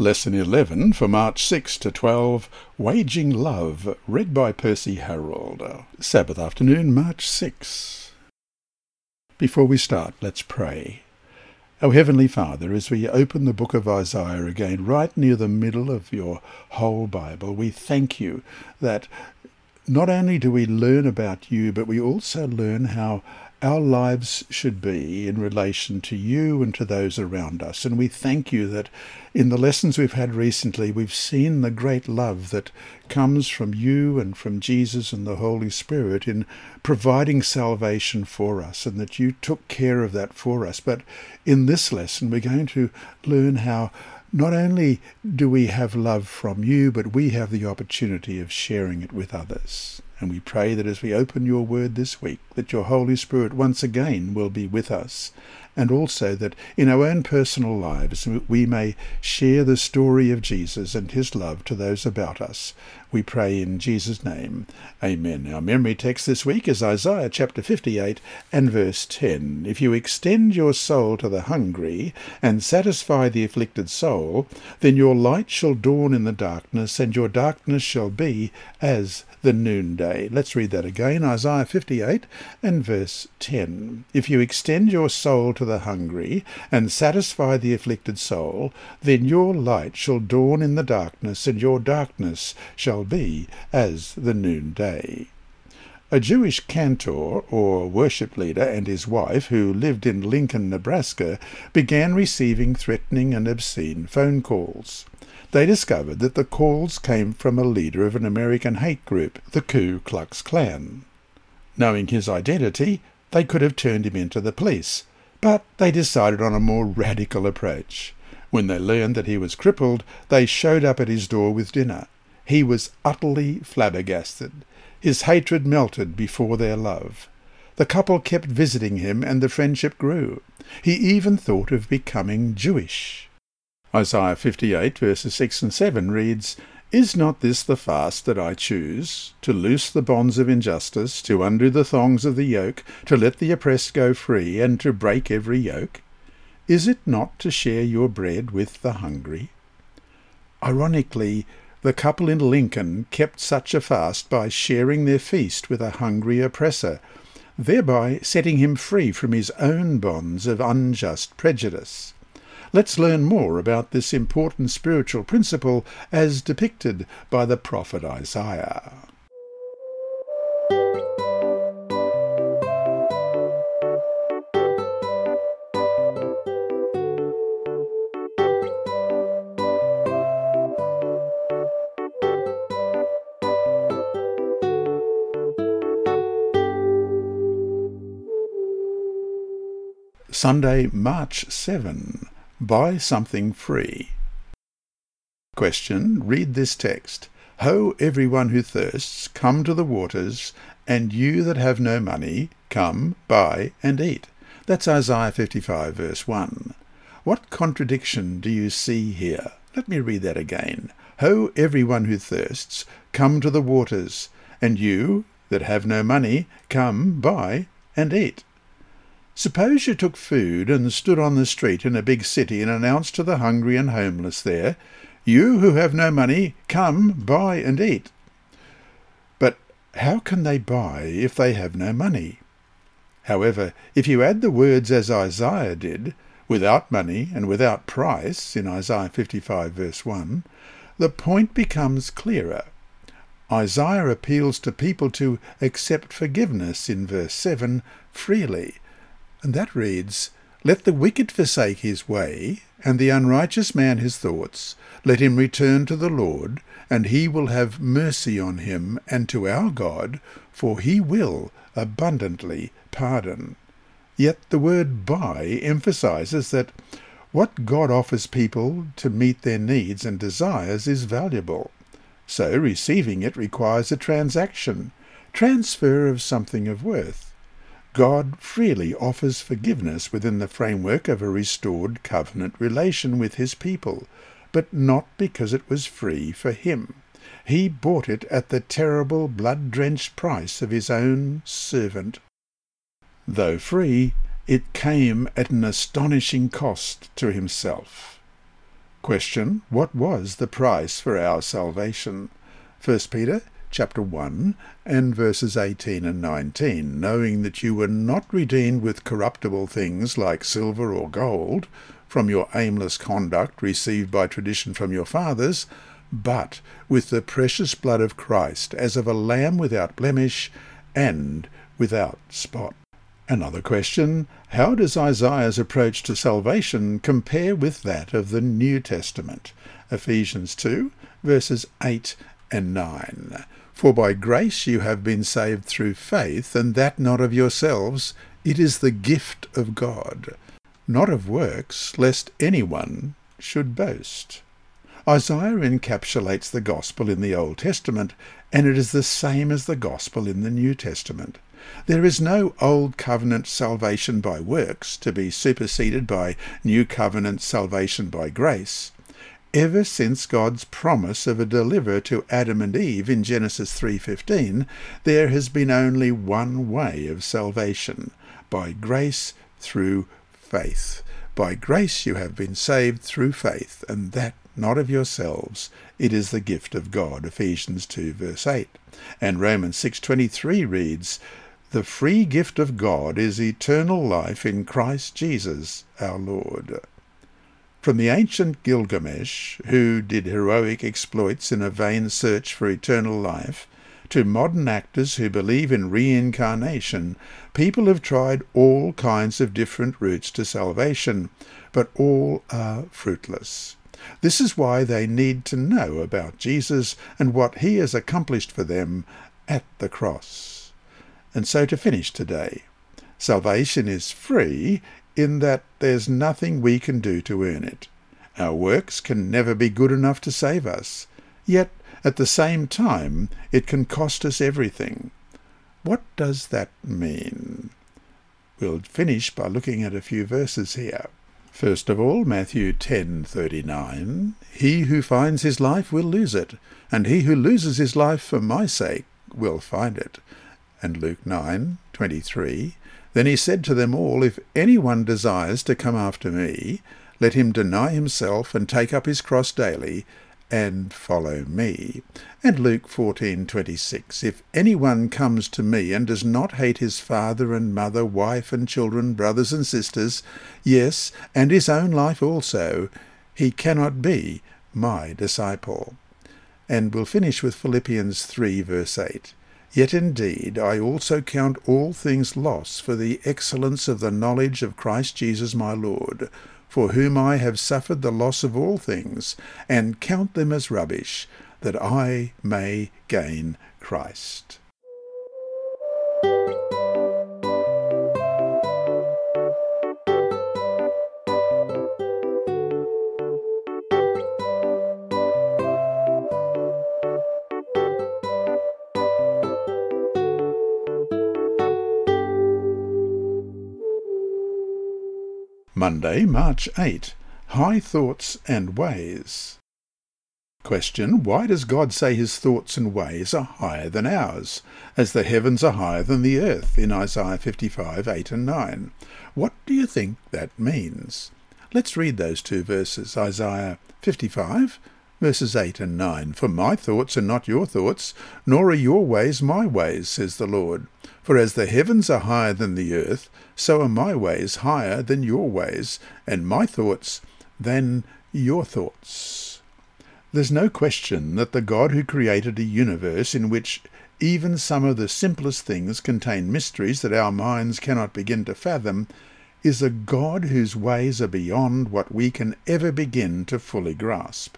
Lesson 11 for March 6 to 12, Waging Love, read by Percy Harold. Sabbath afternoon, March 6. Before we start, let's pray. Our Heavenly Father, as we open the book of Isaiah again, right near the middle of your whole Bible, we thank you that not only do we learn about you, but we also learn how our lives should be in relation to you and to those around us. And we thank you that in the lessons we've had recently, we've seen the great love that comes from you and from Jesus and the Holy Spirit in providing salvation for us, and that you took care of that for us. But in this lesson, we're going to learn how not only do we have love from you, but we have the opportunity of sharing it with others. And we pray that as we open your word this week, that your Holy Spirit once again will be with us, and also that in our own personal lives we may share the story of Jesus and his love to those about us. We pray in Jesus' name. Amen. Our memory text this week is Isaiah chapter 58 and verse 10. If you extend your soul to the hungry and satisfy the afflicted soul, then your light shall dawn in the darkness, and your darkness shall be as the noonday. Let's read that again. Isaiah 58 and verse 10. If you extend your soul to the hungry and satisfy the afflicted soul, then your light shall dawn in the darkness, and your darkness shall be as the noonday. A Jewish cantor or worship leader and his wife, who lived in Lincoln, Nebraska, began receiving threatening and obscene phone calls they discovered that the calls came from a leader of an American hate group, the Ku Klux Klan. Knowing his identity, they could have turned him into the police, but they decided on a more radical approach. When they learned that he was crippled, they showed up at his door with dinner. He was utterly flabbergasted. His hatred melted before their love. The couple kept visiting him, and the friendship grew. He even thought of becoming Jewish. Isaiah 58 verses 6 and 7 reads, Is not this the fast that I choose, to loose the bonds of injustice, to undo the thongs of the yoke, to let the oppressed go free, and to break every yoke? Is it not to share your bread with the hungry? Ironically, the couple in Lincoln kept such a fast by sharing their feast with a hungry oppressor, thereby setting him free from his own bonds of unjust prejudice. Let's learn more about this important spiritual principle as depicted by the prophet Isaiah. Sunday, March 7. Buy something free. Question. Read this text. Ho, everyone who thirsts, come to the waters, and you that have no money, come, buy, and eat. That's Isaiah 55, verse 1. What contradiction do you see here? Let me read that again. Ho, everyone who thirsts, come to the waters, and you that have no money, come, buy, and eat. Suppose you took food and stood on the street in a big city and announced to the hungry and homeless there, You who have no money, come, buy and eat. But how can they buy if they have no money? However, if you add the words as Isaiah did, without money and without price, in Isaiah 55 verse 1, the point becomes clearer. Isaiah appeals to people to accept forgiveness in verse 7 freely, and that reads, Let the wicked forsake his way, and the unrighteous man his thoughts. Let him return to the Lord, and he will have mercy on him, and to our God, for he will abundantly pardon. Yet the word buy emphasizes that what God offers people to meet their needs and desires is valuable. So receiving it requires a transaction, transfer of something of worth. God freely offers forgiveness within the framework of a restored covenant relation with his people, but not because it was free for him. He bought it at the terrible blood-drenched price of his own servant. Though free, it came at an astonishing cost to himself. Question. What was the price for our salvation? 1 Peter chapter 1 and verses 18 and 19, knowing that you were not redeemed with corruptible things like silver or gold from your aimless conduct received by tradition from your fathers, but with the precious blood of Christ, as of a lamb without blemish and without spot. Another question, how does Isaiah's approach to salvation compare with that of the New Testament? Ephesians 2, verses 8 and 9. For by grace you have been saved through faith, and that not of yourselves, it is the gift of God, not of works, lest anyone should boast. Isaiah encapsulates the gospel in the Old Testament, and it is the same as the gospel in the New Testament. There is no Old Covenant salvation by works to be superseded by New Covenant salvation by grace. Ever since God's promise of a deliverer to Adam and Eve in Genesis 3:15, there has been only one way of salvation, by grace through faith. By grace you have been saved through faith, and that not of yourselves. It is the gift of God. Ephesians 2 verse 8. And Romans 6.23 reads, the free gift of God is eternal life in Christ Jesus our Lord. From the ancient Gilgamesh, who did heroic exploits in a vain search for eternal life, to modern actors who believe in reincarnation, people have tried all kinds of different routes to salvation, but all are fruitless. This is why they need to know about Jesus and what he has accomplished for them at the cross. And so to finish today, salvation is free in that there's nothing we can do to earn it. Our works can never be good enough to save us, yet at the same time it can cost us everything. What does that mean? We'll finish by looking at a few verses here. First of all, Matthew 10:39, He who finds his life will lose it, and he who loses his life for my sake will find it and Luke 9:23. Then he said to them all, If anyone desires to come after me, let him deny himself and take up his cross daily and follow me. And Luke 14:26 If anyone comes to me and does not hate his father and mother, wife and children, brothers and sisters, yes, and his own life also, he cannot be my disciple. And we'll finish with Philippians 3 verse 8. Yet indeed I also count all things loss for the excellence of the knowledge of Christ Jesus my Lord, for whom I have suffered the loss of all things, and count them as rubbish, that I may gain Christ. Monday, March 8. High Thoughts and Ways. Question. Why does God say his thoughts and ways are higher than ours, as the heavens are higher than the earth, in Isaiah 55, 8 and 9? What do you think that means? Let's read those two verses, Isaiah 55, verses 8 and 9. For my thoughts are not your thoughts, nor are your ways my ways, says the Lord. For as the heavens are higher than the earth, so are my ways higher than your ways, and my thoughts than your thoughts. There's no question that the God who created a universe in which even some of the simplest things contain mysteries that our minds cannot begin to fathom, is a God whose ways are beyond what we can ever begin to fully grasp.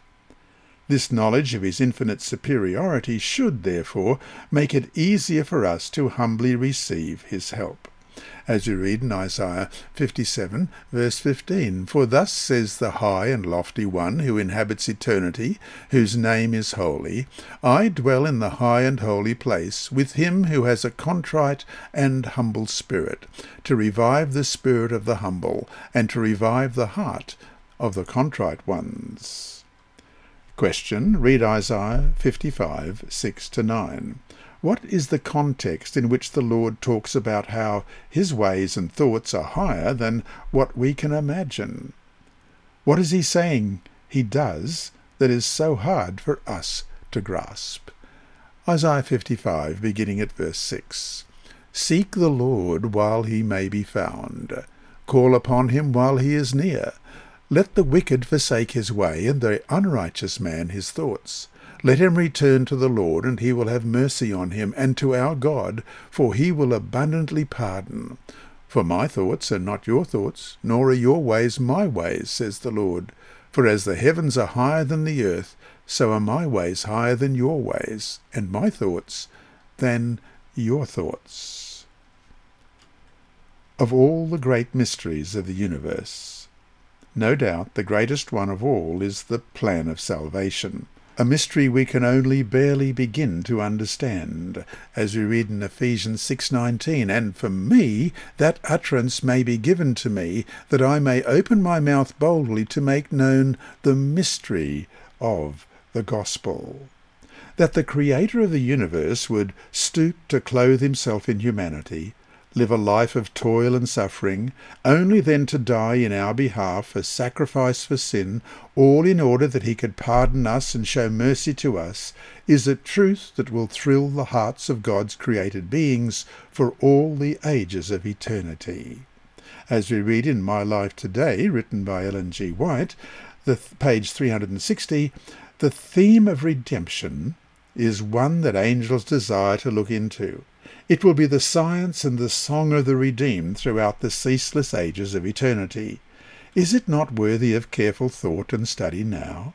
This knowledge of his infinite superiority should, therefore, make it easier for us to humbly receive his help. As you read in Isaiah 57, verse 15, For thus says the high and lofty one who inhabits eternity, whose name is holy, I dwell in the high and holy place, with him who has a contrite and humble spirit, to revive the spirit of the humble, and to revive the heart of the contrite ones. Question. Read Isaiah 55, 6 to 9. What is the context in which the Lord talks about how his ways and thoughts are higher than what we can imagine? What is he saying he does that is so hard for us to grasp. Isaiah 55, beginning at verse 6. Seek the Lord while he may be found. Call upon him while he is near. Let the wicked forsake his way, and the unrighteous man his thoughts. Let him return to the Lord, and he will have mercy on him, and to our God, for he will abundantly pardon. For my thoughts are not your thoughts, nor are your ways my ways, says the Lord. For as the heavens are higher than the earth, so are my ways higher than your ways, and my thoughts than your thoughts. Of all the great mysteries of the universe, no doubt the greatest one of all is the plan of salvation a mystery we can only barely begin to understand, as we read in Ephesians 6:19, and for me that utterance may be given to me, that I may open my mouth boldly to make known the mystery of the gospel. That the Creator of the universe would stoop to clothe himself in humanity, live a life of toil and suffering, only then to die in our behalf as sacrifice for sin, all in order that he could pardon us and show mercy to us, is a truth that will thrill the hearts of God's created beings for all the ages of eternity. As we read in My Life Today, written by Ellen G. White, the th- page 360, the theme of redemption is one that angels desire to look into. It will be the science and the song of the redeemed throughout the ceaseless ages of eternity. Is it not worthy of careful thought and study now?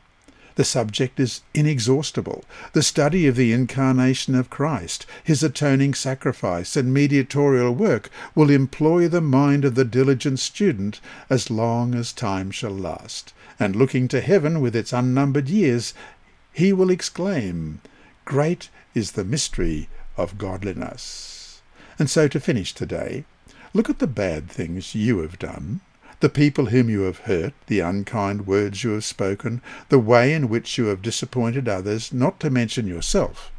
The subject is inexhaustible. The study of the incarnation of Christ, his atoning sacrifice, and mediatorial work will employ the mind of the diligent student as long as time shall last. And looking to heaven with its unnumbered years, he will exclaim, Great is the mystery of godliness. And so to finish today, look at the bad things you have done, the people whom you have hurt, the unkind words you have spoken, the way in which you have disappointed others, not to mention yourself.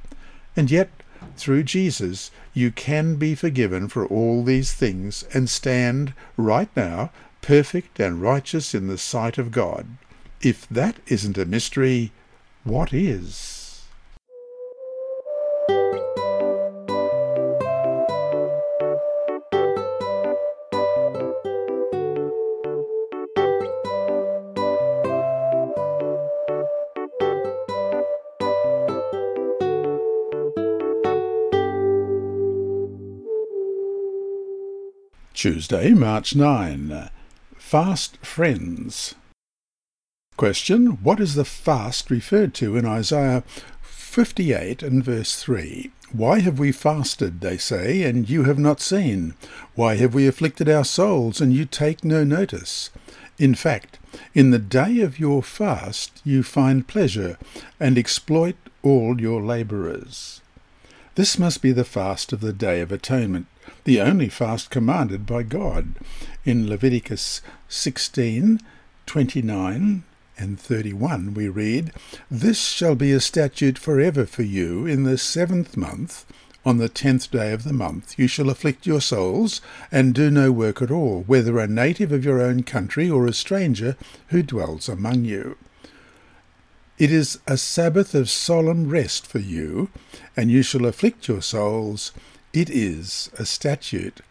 And yet, through Jesus, you can be forgiven for all these things and stand right now perfect and righteous in the sight of God. If that isn't a mystery, what is? Tuesday, March 9. Fast Friends. Question. What is the fast referred to in Isaiah 58 and verse 3? Why have we fasted, they say, and you have not seen? Why have we afflicted our souls, and you take no notice? In fact, in the day of your fast you find pleasure, and exploit all your labourers. This must be the fast of the Day of Atonement, the only fast commanded by God. In Leviticus 16, 29 and 31 we read, This shall be a statute forever for you in the seventh month, on the tenth day of the month you shall afflict your souls, and do no work at all, whether a native of your own country or a stranger who dwells among you. It is a Sabbath of solemn rest for you, and you shall afflict your souls, it is a statute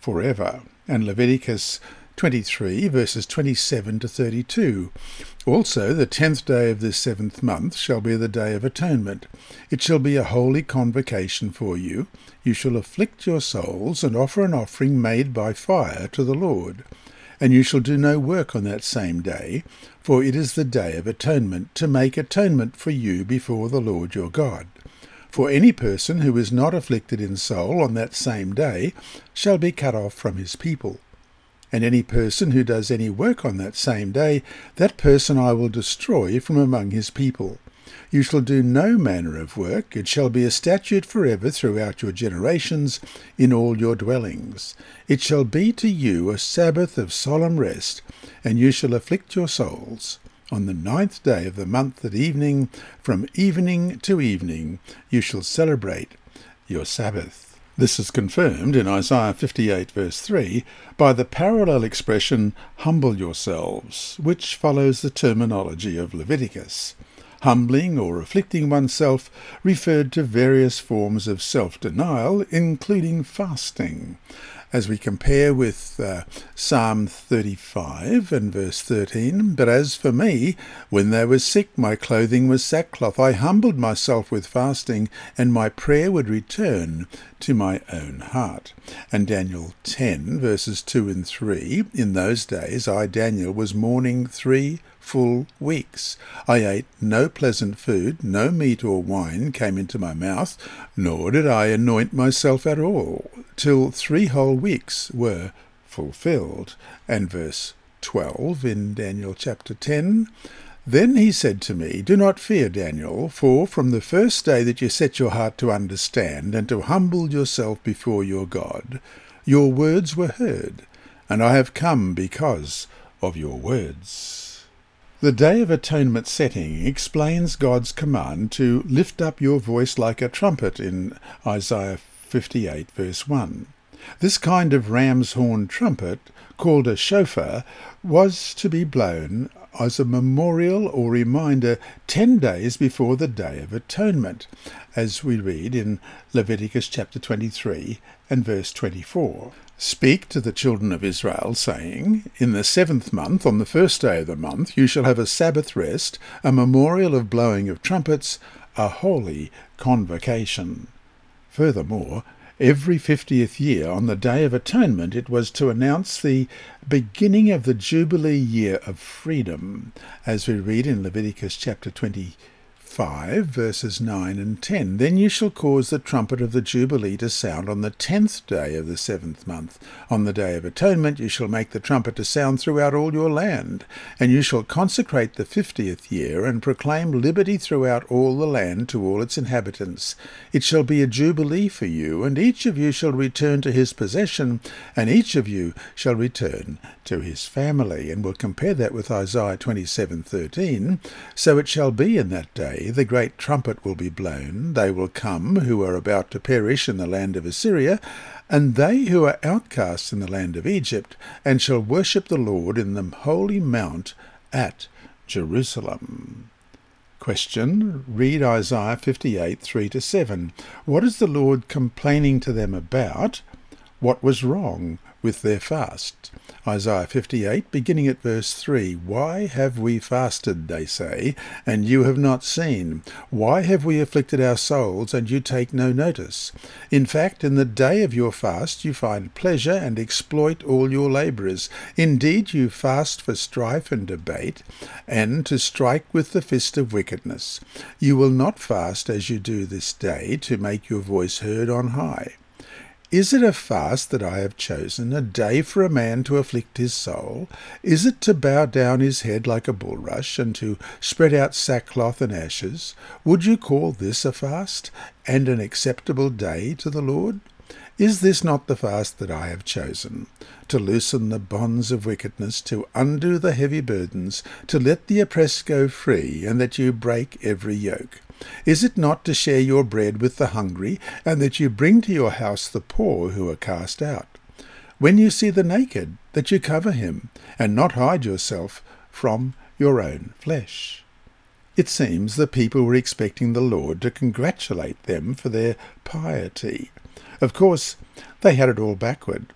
forever. And Leviticus 23, verses 27 to 32. Also, the tenth day of this seventh month shall be the day of atonement. It shall be a holy convocation for you. You shall afflict your souls, and offer an offering made by fire to the Lord. And you shall do no work on that same day, for it is the day of atonement, to make atonement for you before the Lord your God. For any person who is not afflicted in soul on that same day shall be cut off from his people. And any person who does any work on that same day, that person I will destroy from among his people. You shall do no manner of work, it shall be a statute forever throughout your generations in all your dwellings. It shall be to you a Sabbath of solemn rest, and you shall afflict your souls. On the ninth day of the month at evening, from evening to evening, you shall celebrate your Sabbath. This is confirmed in Isaiah 58 verse 3 by the parallel expression, humble yourselves, which follows the terminology of Leviticus. Humbling or afflicting oneself referred to various forms of self-denial, including fasting as we compare with uh, Psalm 35 and verse 13. But as for me, when they were sick, my clothing was sackcloth. I humbled myself with fasting, and my prayer would return to my own heart. And Daniel 10, verses 2 and 3. In those days, I, Daniel, was mourning three full weeks. I ate no pleasant food, no meat or wine came into my mouth, nor did I anoint myself at all, till three whole weeks were fulfilled. And verse 12 in Daniel chapter 10. Then he said to me, Do not fear, Daniel, for from the first day that you set your heart to understand and to humble yourself before your God, your words were heard, and I have come because of your words. The Day of Atonement setting explains God's command to lift up your voice like a trumpet in Isaiah 58 verse 1. This kind of ram's horn trumpet, called a shofar, was to be blown as a memorial or reminder ten days before the Day of Atonement, as we read in Leviticus chapter 23 and verse 24. Speak to the children of Israel, saying, In the seventh month, on the first day of the month, you shall have a Sabbath rest, a memorial of blowing of trumpets, a holy convocation. Furthermore, every fiftieth year, on the Day of Atonement, it was to announce the beginning of the Jubilee year of freedom, as we read in Leviticus chapter 20 5, verses 9 and 10. Then you shall cause the trumpet of the Jubilee to sound on the tenth day of the seventh month. On the day of atonement you shall make the trumpet to sound throughout all your land. And you shall consecrate the fiftieth year, and proclaim liberty throughout all the land to all its inhabitants. It shall be a jubilee for you, and each of you shall return to his possession, and each of you shall return to his family. And we'll compare that with Isaiah 27:13. So it shall be in that day the great trumpet will be blown, they will come who are about to perish in the land of Assyria, and they who are outcasts in the land of Egypt, and shall worship the Lord in the holy mount at Jerusalem. Question. Read Isaiah 58, 3 to 7. What is the Lord complaining to them about? What was wrong with their fast? Isaiah 58, beginning at verse 3. Why have we fasted, they say, and you have not seen? Why have we afflicted our souls, and you take no notice? In fact, in the day of your fast you find pleasure and exploit all your labourers. Indeed, you fast for strife and debate, and to strike with the fist of wickedness. You will not fast as you do this day, to make your voice heard on high. Is it a fast that I have chosen, a day for a man to afflict his soul? Is it to bow down his head like a bulrush, and to spread out sackcloth and ashes? Would you call this a fast, and an acceptable day to the Lord? Is this not the fast that I have chosen? To loosen the bonds of wickedness, to undo the heavy burdens, to let the oppressed go free, and that you break every yoke. Is it not to share your bread with the hungry, and that you bring to your house the poor who are cast out? When you see the naked, that you cover him, and not hide yourself from your own flesh? It seems the people were expecting the Lord to congratulate them for their piety. Of course, they had it all backward.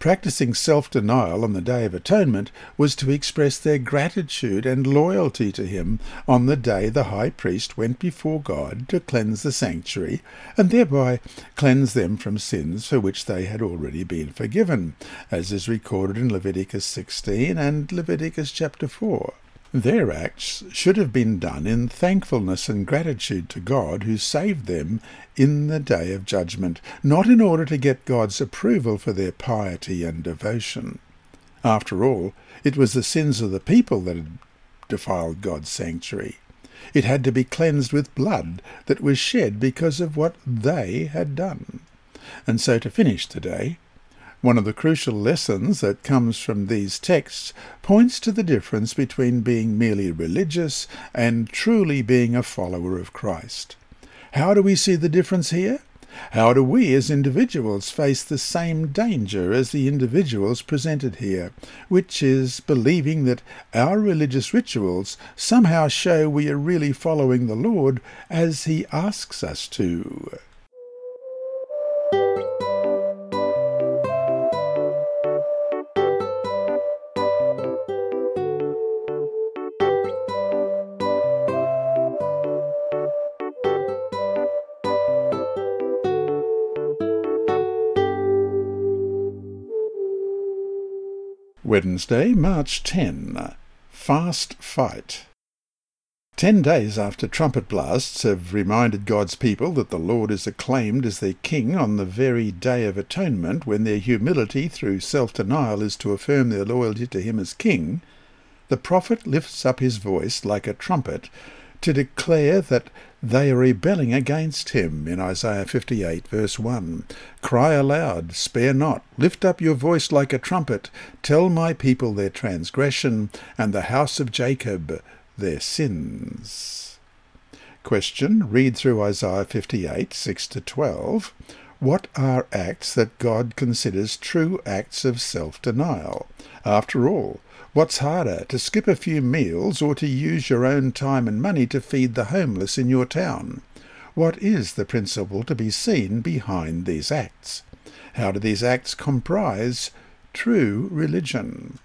Practicing self denial on the Day of Atonement was to express their gratitude and loyalty to Him on the day the high priest went before God to cleanse the sanctuary and thereby cleanse them from sins for which they had already been forgiven, as is recorded in Leviticus 16 and Leviticus chapter 4. Their acts should have been done in thankfulness and gratitude to God who saved them in the day of judgment, not in order to get God's approval for their piety and devotion. After all, it was the sins of the people that had defiled God's sanctuary. It had to be cleansed with blood that was shed because of what they had done. And so to finish today, one of the crucial lessons that comes from these texts points to the difference between being merely religious and truly being a follower of Christ. How do we see the difference here? How do we as individuals face the same danger as the individuals presented here, which is believing that our religious rituals somehow show we are really following the Lord as He asks us to? Wednesday, March 10. Fast Fight. Ten days after trumpet blasts have reminded God's people that the Lord is acclaimed as their King on the very day of atonement when their humility through self-denial is to affirm their loyalty to Him as King, the prophet lifts up his voice like a trumpet to declare that they are rebelling against him in Isaiah 58 verse 1. Cry aloud, spare not, lift up your voice like a trumpet, tell my people their transgression, and the house of Jacob their sins. Question, read through Isaiah 58 6 to 12. What are acts that God considers true acts of self-denial? After all, What's harder, to skip a few meals or to use your own time and money to feed the homeless in your town? What is the principle to be seen behind these acts? How do these acts comprise true religion?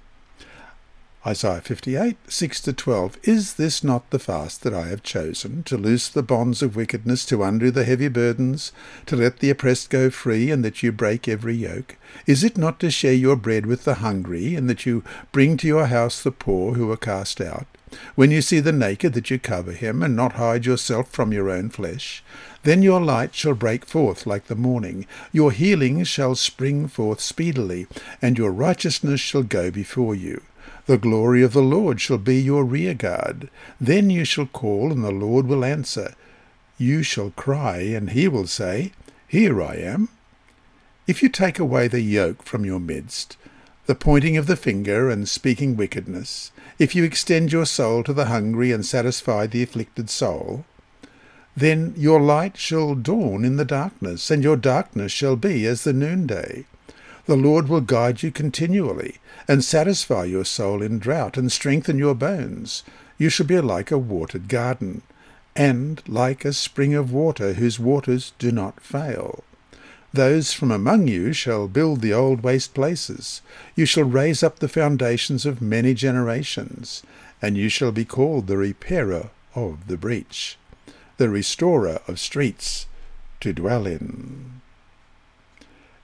Isaiah 58, 6 to 12. Is this not the fast that I have chosen, to loose the bonds of wickedness, to undo the heavy burdens, to let the oppressed go free, and that you break every yoke? Is it not to share your bread with the hungry, and that you bring to your house the poor who are cast out? When you see the naked, that you cover him, and not hide yourself from your own flesh? Then your light shall break forth like the morning, your healing shall spring forth speedily, and your righteousness shall go before you. The glory of the Lord shall be your rearguard. Then you shall call, and the Lord will answer. You shall cry, and he will say, Here I am. If you take away the yoke from your midst, the pointing of the finger and speaking wickedness, if you extend your soul to the hungry and satisfy the afflicted soul, then your light shall dawn in the darkness, and your darkness shall be as the noonday. The Lord will guide you continually, and satisfy your soul in drought, and strengthen your bones. You shall be like a watered garden, and like a spring of water whose waters do not fail. Those from among you shall build the old waste places. You shall raise up the foundations of many generations, and you shall be called the repairer of the breach, the restorer of streets to dwell in.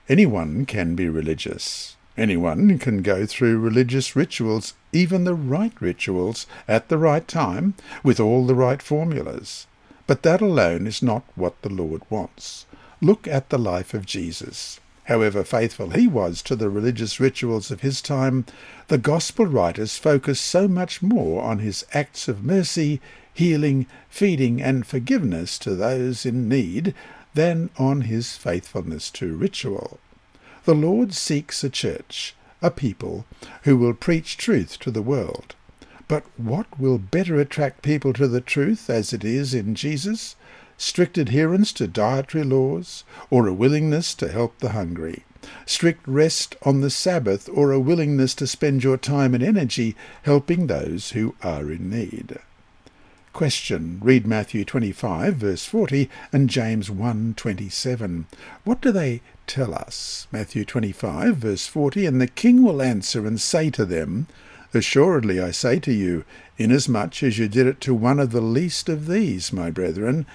Anyone can be religious. Anyone can go through religious rituals, even the right rituals, at the right time, with all the right formulas. But that alone is not what the Lord wants. Look at the life of Jesus. However faithful he was to the religious rituals of his time, the Gospel writers focus so much more on his acts of mercy, healing, feeding, and forgiveness to those in need than on his faithfulness to ritual. The Lord seeks a church, a people, who will preach truth to the world. But what will better attract people to the truth as it is in Jesus? Strict adherence to dietary laws, or a willingness to help the hungry? Strict rest on the Sabbath, or a willingness to spend your time and energy helping those who are in need? Question. Read Matthew 25, verse 40, and James 1:27. What do they tell us? Matthew 25, verse 40, And the king will answer and say to them, Assuredly I say to you, inasmuch as you did it to one of the least of these, my brethren,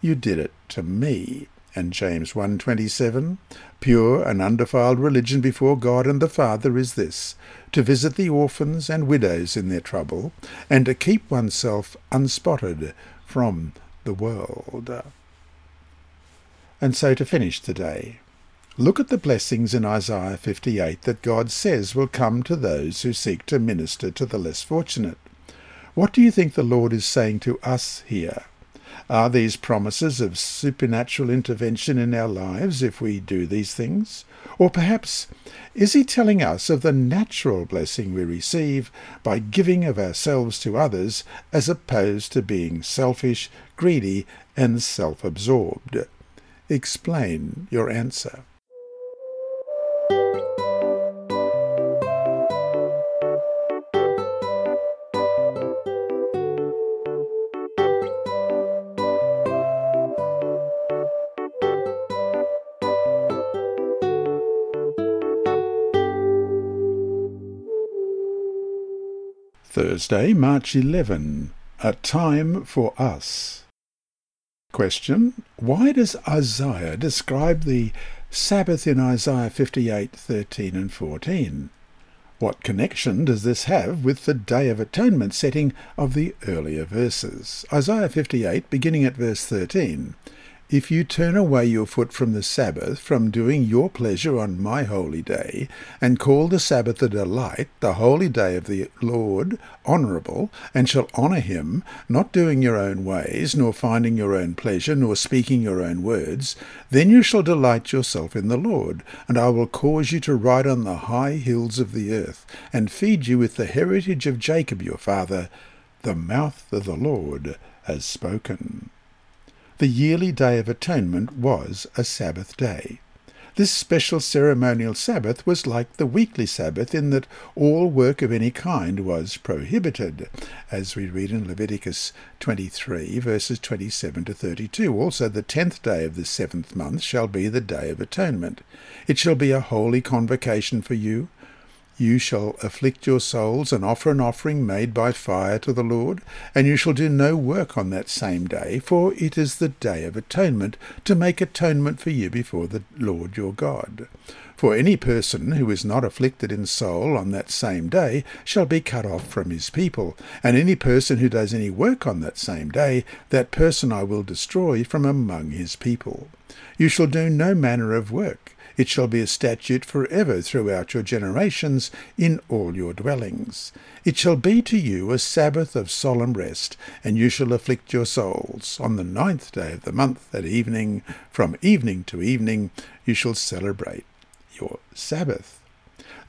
you did it to me. And James 1.27, Pure and undefiled religion before God and the Father is this, to visit the orphans and widows in their trouble, and to keep oneself unspotted from the world. And so to finish today, look at the blessings in Isaiah 58 that God says will come to those who seek to minister to the less fortunate. What do you think the Lord is saying to us here? Are these promises of supernatural intervention in our lives if we do these things? Or perhaps is he telling us of the natural blessing we receive by giving of ourselves to others as opposed to being selfish, greedy, and self absorbed? explain your answer. Thursday, March 11. A time for us. Question. Why does Isaiah describe the Sabbath in Isaiah 58, 13 and 14? What connection does this have with the Day of Atonement setting of the earlier verses? Isaiah 58, beginning at verse 13. If you turn away your foot from the Sabbath, from doing your pleasure on my holy day, and call the Sabbath a delight, the holy day of the Lord honourable, and shall honour him, not doing your own ways, nor finding your own pleasure, nor speaking your own words, then you shall delight yourself in the Lord, and I will cause you to ride on the high hills of the earth, and feed you with the heritage of Jacob your father. The mouth of the Lord has spoken the yearly Day of Atonement was a Sabbath day. This special ceremonial Sabbath was like the weekly Sabbath in that all work of any kind was prohibited, as we read in Leviticus 23, verses 27 to 32. Also, the tenth day of the seventh month shall be the Day of Atonement. It shall be a holy convocation for you. You shall afflict your souls and offer an offering made by fire to the Lord, and you shall do no work on that same day, for it is the day of atonement, to make atonement for you before the Lord your God. For any person who is not afflicted in soul on that same day shall be cut off from his people, and any person who does any work on that same day, that person I will destroy from among his people. You shall do no manner of work. It shall be a statute for ever throughout your generations in all your dwellings. It shall be to you a Sabbath of solemn rest, and you shall afflict your souls. On the ninth day of the month at evening, from evening to evening, you shall celebrate your Sabbath.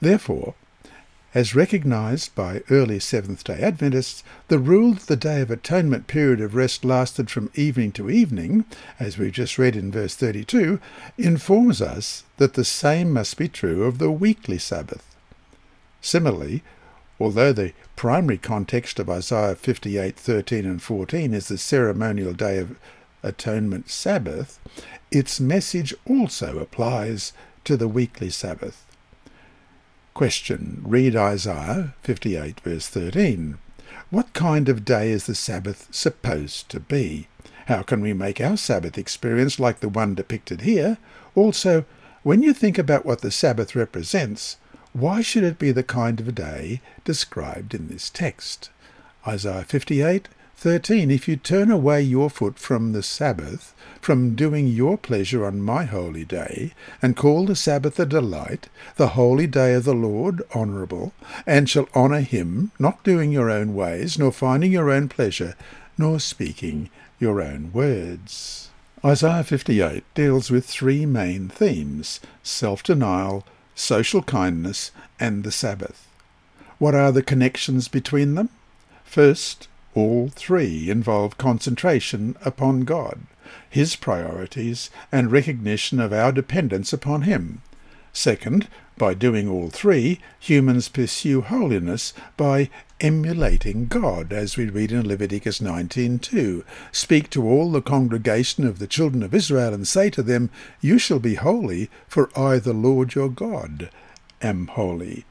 Therefore, as recognized by early Seventh day Adventists, the rule that the Day of Atonement period of rest lasted from evening to evening, as we've just read in verse 32, informs us that the same must be true of the weekly Sabbath. Similarly, although the primary context of Isaiah 58, 13 and 14 is the ceremonial Day of Atonement Sabbath, its message also applies to the weekly Sabbath. Question. Read Isaiah 58 verse 13. What kind of day is the Sabbath supposed to be? How can we make our Sabbath experience like the one depicted here? Also, when you think about what the Sabbath represents, why should it be the kind of a day described in this text? Isaiah 58 13. If you turn away your foot from the Sabbath, from doing your pleasure on my holy day, and call the Sabbath a delight, the holy day of the Lord honourable, and shall honour him, not doing your own ways, nor finding your own pleasure, nor speaking your own words. Isaiah 58 deals with three main themes self-denial, social kindness, and the Sabbath. What are the connections between them? First, all three involve concentration upon God, His priorities, and recognition of our dependence upon Him. Second, by doing all three, humans pursue holiness by emulating God, as we read in Leviticus 19:2. Speak to all the congregation of the children of Israel and say to them, You shall be holy, for I, the Lord your God, am holy.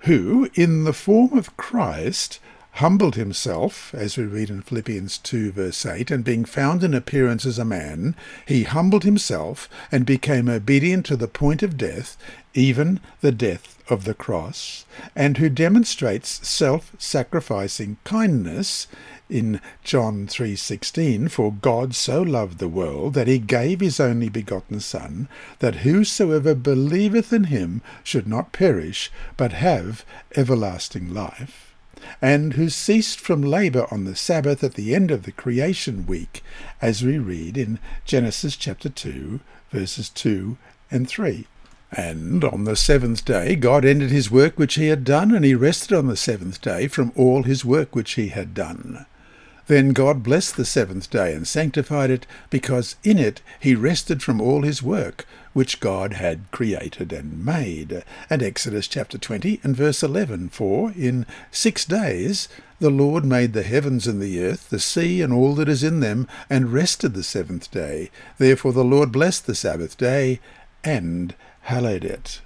Who, in the form of Christ, humbled himself, as we read in Philippians 2 verse 8, and being found in appearance as a man, he humbled himself and became obedient to the point of death, even the death of the cross, and who demonstrates self-sacrificing kindness in John 3:16 for God so loved the world that he gave his only begotten son that whosoever believeth in him should not perish but have everlasting life and who ceased from labour on the Sabbath at the end of the creation week, as we read in Genesis chapter 2, verses 2 and 3. And on the seventh day God ended his work which he had done, and he rested on the seventh day from all his work which he had done. Then God blessed the seventh day and sanctified it, because in it he rested from all his work, which God had created and made. And Exodus chapter 20 and verse 11, For in six days the Lord made the heavens and the earth, the sea and all that is in them, and rested the seventh day. Therefore the Lord blessed the Sabbath day and hallowed it.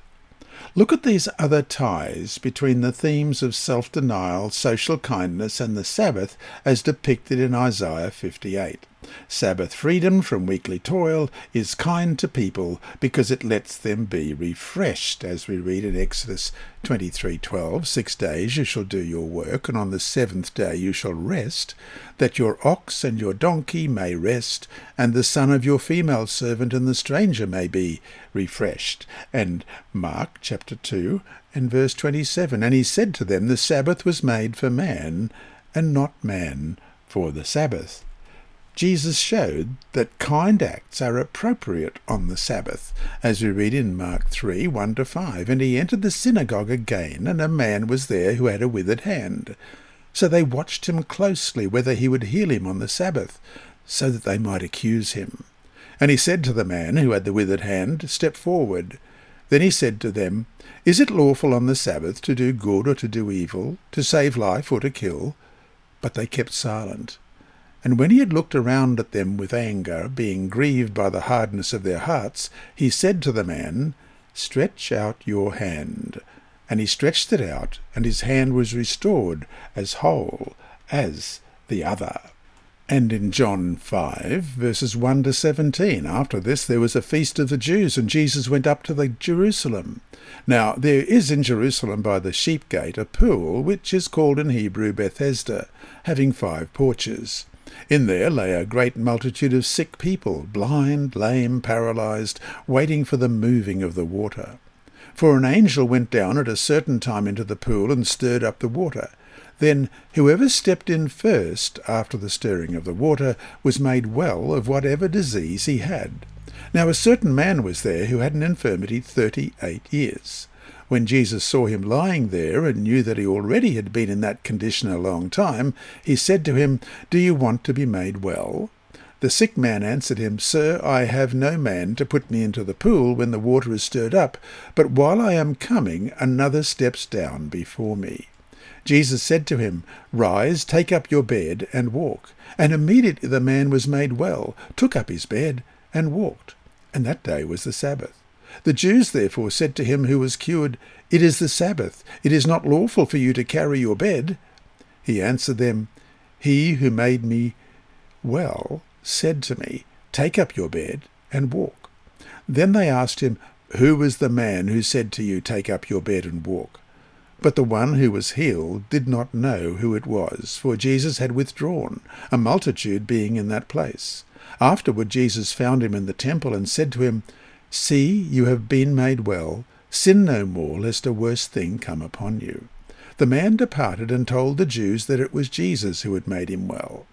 Look at these other ties between the themes of self denial, social kindness, and the Sabbath as depicted in Isaiah 58. Sabbath freedom from weekly toil is kind to people because it lets them be refreshed, as we read in Exodus 23:12. Six days you shall do your work, and on the seventh day you shall rest, that your ox and your donkey may rest, and the son of your female servant and the stranger may be refreshed. And Mark chapter 2 and verse 27. And he said to them, The Sabbath was made for man, and not man for the Sabbath. Jesus showed that kind acts are appropriate on the Sabbath, as we read in Mark 3 1 to 5. And he entered the synagogue again, and a man was there who had a withered hand. So they watched him closely whether he would heal him on the Sabbath, so that they might accuse him. And he said to the man who had the withered hand, Step forward. Then he said to them, Is it lawful on the Sabbath to do good or to do evil, to save life or to kill? But they kept silent. And when he had looked around at them with anger, being grieved by the hardness of their hearts, he said to the man, Stretch out your hand. And he stretched it out, and his hand was restored as whole as the other. And in John 5, verses 1 to 17, after this there was a feast of the Jews, and Jesus went up to the Jerusalem. Now there is in Jerusalem by the sheep gate a pool, which is called in Hebrew Bethesda, having five porches. In there lay a great multitude of sick people, blind, lame, paralyzed, waiting for the moving of the water. For an angel went down at a certain time into the pool and stirred up the water. Then whoever stepped in first after the stirring of the water was made well of whatever disease he had. Now a certain man was there who had an infirmity thirty eight years. When Jesus saw him lying there and knew that he already had been in that condition a long time, he said to him, Do you want to be made well? The sick man answered him, Sir, I have no man to put me into the pool when the water is stirred up, but while I am coming, another steps down before me. Jesus said to him, Rise, take up your bed, and walk. And immediately the man was made well, took up his bed, and walked. And that day was the Sabbath. The Jews therefore said to him who was cured, It is the Sabbath. It is not lawful for you to carry your bed. He answered them, He who made me well said to me, Take up your bed and walk. Then they asked him, Who was the man who said to you, Take up your bed and walk? But the one who was healed did not know who it was, for Jesus had withdrawn, a multitude being in that place. Afterward Jesus found him in the temple and said to him, See, you have been made well. Sin no more, lest a worse thing come upon you. The man departed and told the Jews that it was Jesus who had made him well.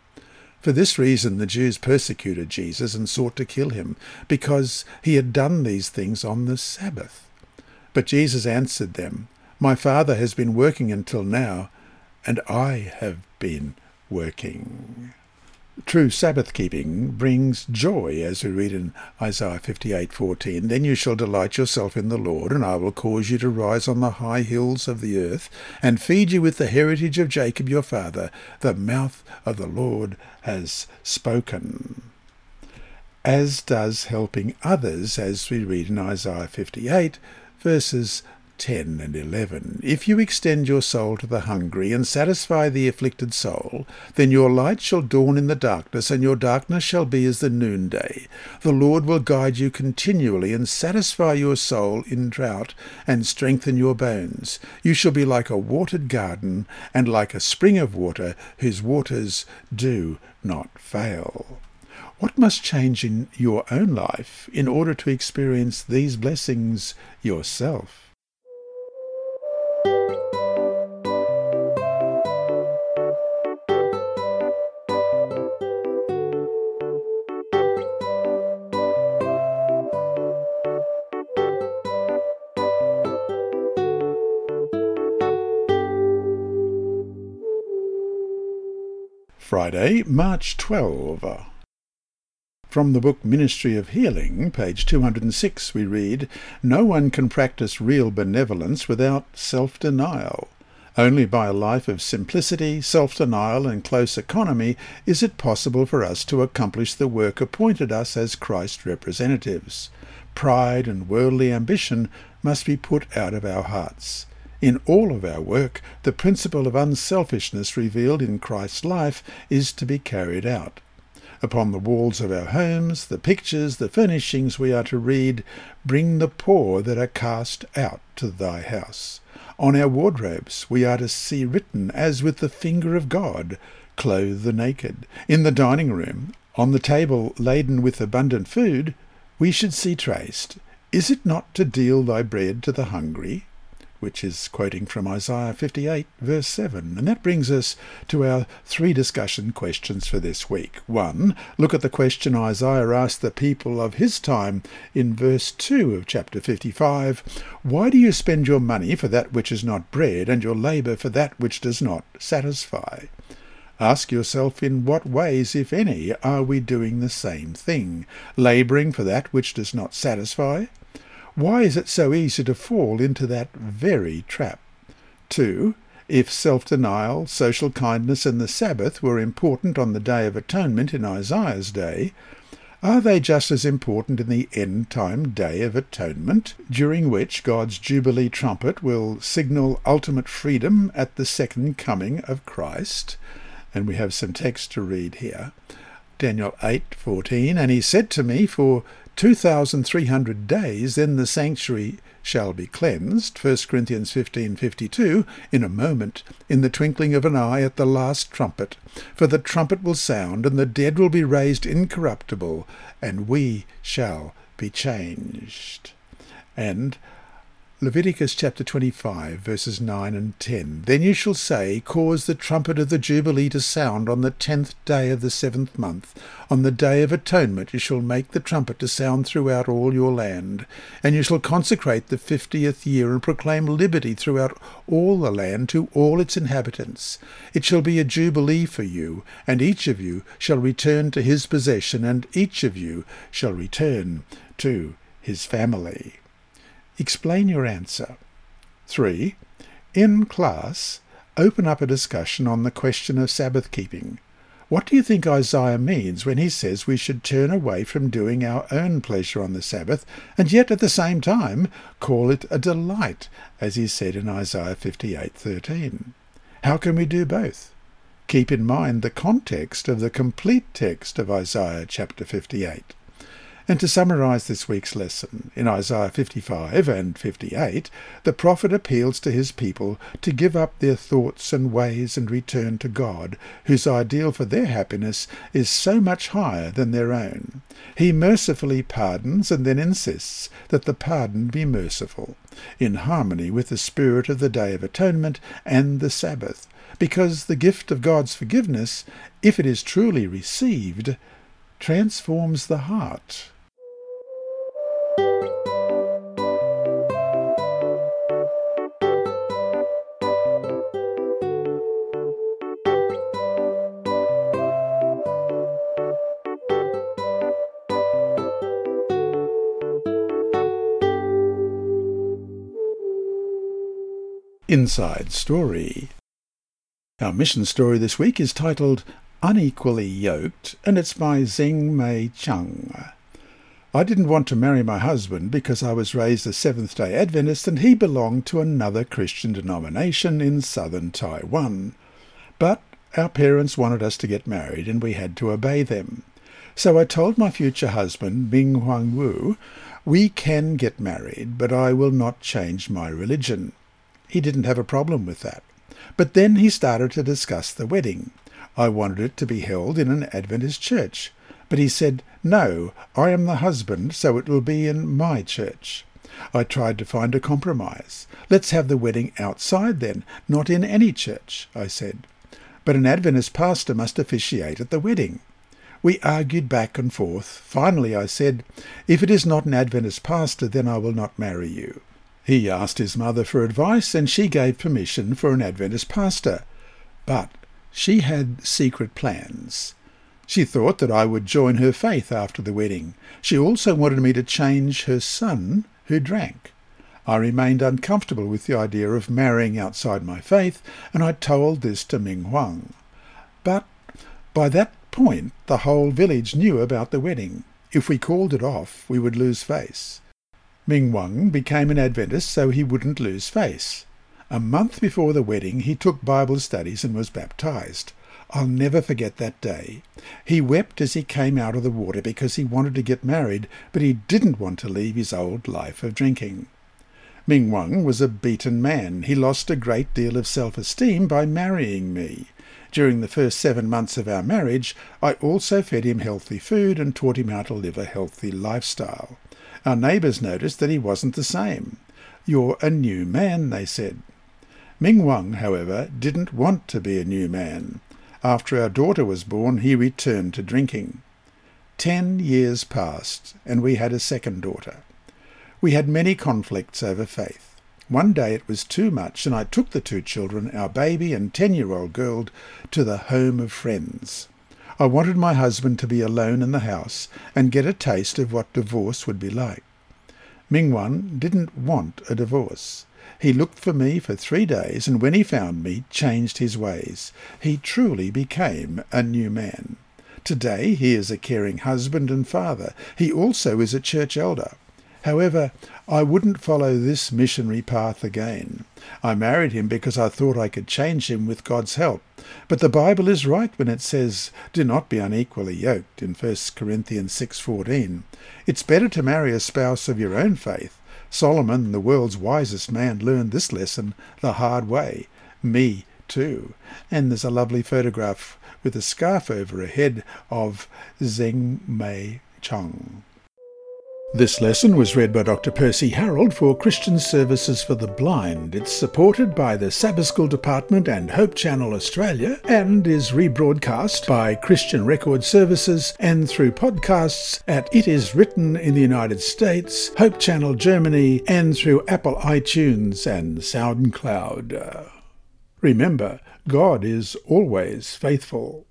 For this reason the Jews persecuted Jesus and sought to kill him, because he had done these things on the Sabbath. But Jesus answered them, My Father has been working until now, and I have been working. True Sabbath keeping brings joy, as we read in Isaiah 58:14. Then you shall delight yourself in the Lord, and I will cause you to rise on the high hills of the earth, and feed you with the heritage of Jacob your father. The mouth of the Lord has spoken. As does helping others, as we read in Isaiah 58, verses 10 and 11. If you extend your soul to the hungry and satisfy the afflicted soul, then your light shall dawn in the darkness, and your darkness shall be as the noonday. The Lord will guide you continually and satisfy your soul in drought and strengthen your bones. You shall be like a watered garden and like a spring of water whose waters do not fail. What must change in your own life in order to experience these blessings yourself? Friday, March 12. From the book Ministry of Healing, page 206, we read, No one can practice real benevolence without self-denial. Only by a life of simplicity, self-denial and close economy is it possible for us to accomplish the work appointed us as Christ's representatives. Pride and worldly ambition must be put out of our hearts. In all of our work, the principle of unselfishness revealed in Christ's life is to be carried out. Upon the walls of our homes, the pictures, the furnishings, we are to read, Bring the poor that are cast out to thy house. On our wardrobes we are to see written, as with the finger of God, Clothe the naked. In the dining room, on the table laden with abundant food, we should see traced, Is it not to deal thy bread to the hungry? Which is quoting from Isaiah 58, verse 7. And that brings us to our three discussion questions for this week. One, look at the question Isaiah asked the people of his time in verse 2 of chapter 55 Why do you spend your money for that which is not bread, and your labour for that which does not satisfy? Ask yourself in what ways, if any, are we doing the same thing, labouring for that which does not satisfy, why is it so easy to fall into that very trap? 2. If self-denial, social kindness and the Sabbath were important on the Day of Atonement in Isaiah's day, are they just as important in the end-time Day of Atonement, during which God's Jubilee trumpet will signal ultimate freedom at the second coming of Christ? And we have some text to read here. Daniel 8:14 And he said to me, For 2,300 days, then the sanctuary shall be cleansed, 1 Corinthians 15:52, in a moment, in the twinkling of an eye at the last trumpet. For the trumpet will sound, and the dead will be raised incorruptible, and we shall be changed. And Leviticus chapter 25, verses 9 and 10. Then you shall say, Cause the trumpet of the Jubilee to sound on the tenth day of the seventh month. On the day of atonement you shall make the trumpet to sound throughout all your land. And you shall consecrate the fiftieth year, and proclaim liberty throughout all the land to all its inhabitants. It shall be a jubilee for you, and each of you shall return to his possession, and each of you shall return to his family. Explain your answer. 3. In class, open up a discussion on the question of Sabbath keeping. What do you think Isaiah means when he says we should turn away from doing our own pleasure on the Sabbath, and yet at the same time call it a delight, as he said in Isaiah 58:13? How can we do both? Keep in mind the context of the complete text of Isaiah chapter 58. And to summarize this week's lesson, in Isaiah 55 and 58, the prophet appeals to his people to give up their thoughts and ways and return to God, whose ideal for their happiness is so much higher than their own. He mercifully pardons and then insists that the pardon be merciful, in harmony with the spirit of the Day of Atonement and the Sabbath, because the gift of God's forgiveness, if it is truly received, transforms the heart. Inside Story. Our mission story this week is titled Unequally Yoked, and it's by Zeng Mei Chung. I didn't want to marry my husband because I was raised a Seventh day Adventist and he belonged to another Christian denomination in southern Taiwan. But our parents wanted us to get married and we had to obey them. So I told my future husband, Ming Huang Wu, we can get married, but I will not change my religion. He didn't have a problem with that. But then he started to discuss the wedding. I wanted it to be held in an Adventist church. But he said, No, I am the husband, so it will be in my church. I tried to find a compromise. Let's have the wedding outside then, not in any church, I said. But an Adventist pastor must officiate at the wedding. We argued back and forth. Finally I said, If it is not an Adventist pastor, then I will not marry you. He asked his mother for advice, and she gave permission for an Adventist pastor. But She had secret plans. She thought that I would join her faith after the wedding. She also wanted me to change her son, who drank. I remained uncomfortable with the idea of marrying outside my faith, and I told this to Ming Huang. But by that point, the whole village knew about the wedding. If we called it off, we would lose face. Ming Huang became an Adventist so he wouldn't lose face. A month before the wedding, he took Bible studies and was baptized. I'll never forget that day. He wept as he came out of the water because he wanted to get married, but he didn't want to leave his old life of drinking. Ming Huang was a beaten man. He lost a great deal of self-esteem by marrying me. During the first seven months of our marriage, I also fed him healthy food and taught him how to live a healthy lifestyle. Our neighbours noticed that he wasn't the same. You're a new man, they said. Ming Huang, however, didn't want to be a new man. After our daughter was born, he returned to drinking. Ten years passed, and we had a second daughter. We had many conflicts over faith. One day it was too much, and I took the two children, our baby and ten-year-old girl, to the home of friends. I wanted my husband to be alone in the house and get a taste of what divorce would be like. Ming Huang didn't want a divorce. He looked for me for three days, and when he found me, changed his ways. He truly became a new man. Today he is a caring husband and father. He also is a church elder. However, I wouldn't follow this missionary path again. I married him because I thought I could change him with God's help. But the Bible is right when it says, "Do not be unequally yoked" in 1 Corinthians 6:14. It's better to marry a spouse of your own faith. Solomon, the world's wisest man, learned this lesson the hard way. Me too. And there's a lovely photograph with a scarf over her head of Zeng Mei Chong. This lesson was read by Dr. Percy Harold for Christian Services for the Blind. It's supported by the Sabbath School Department and Hope Channel Australia and is rebroadcast by Christian Record Services and through podcasts at It Is Written in the United States, Hope Channel Germany, and through Apple iTunes and SoundCloud. Remember, God is always faithful.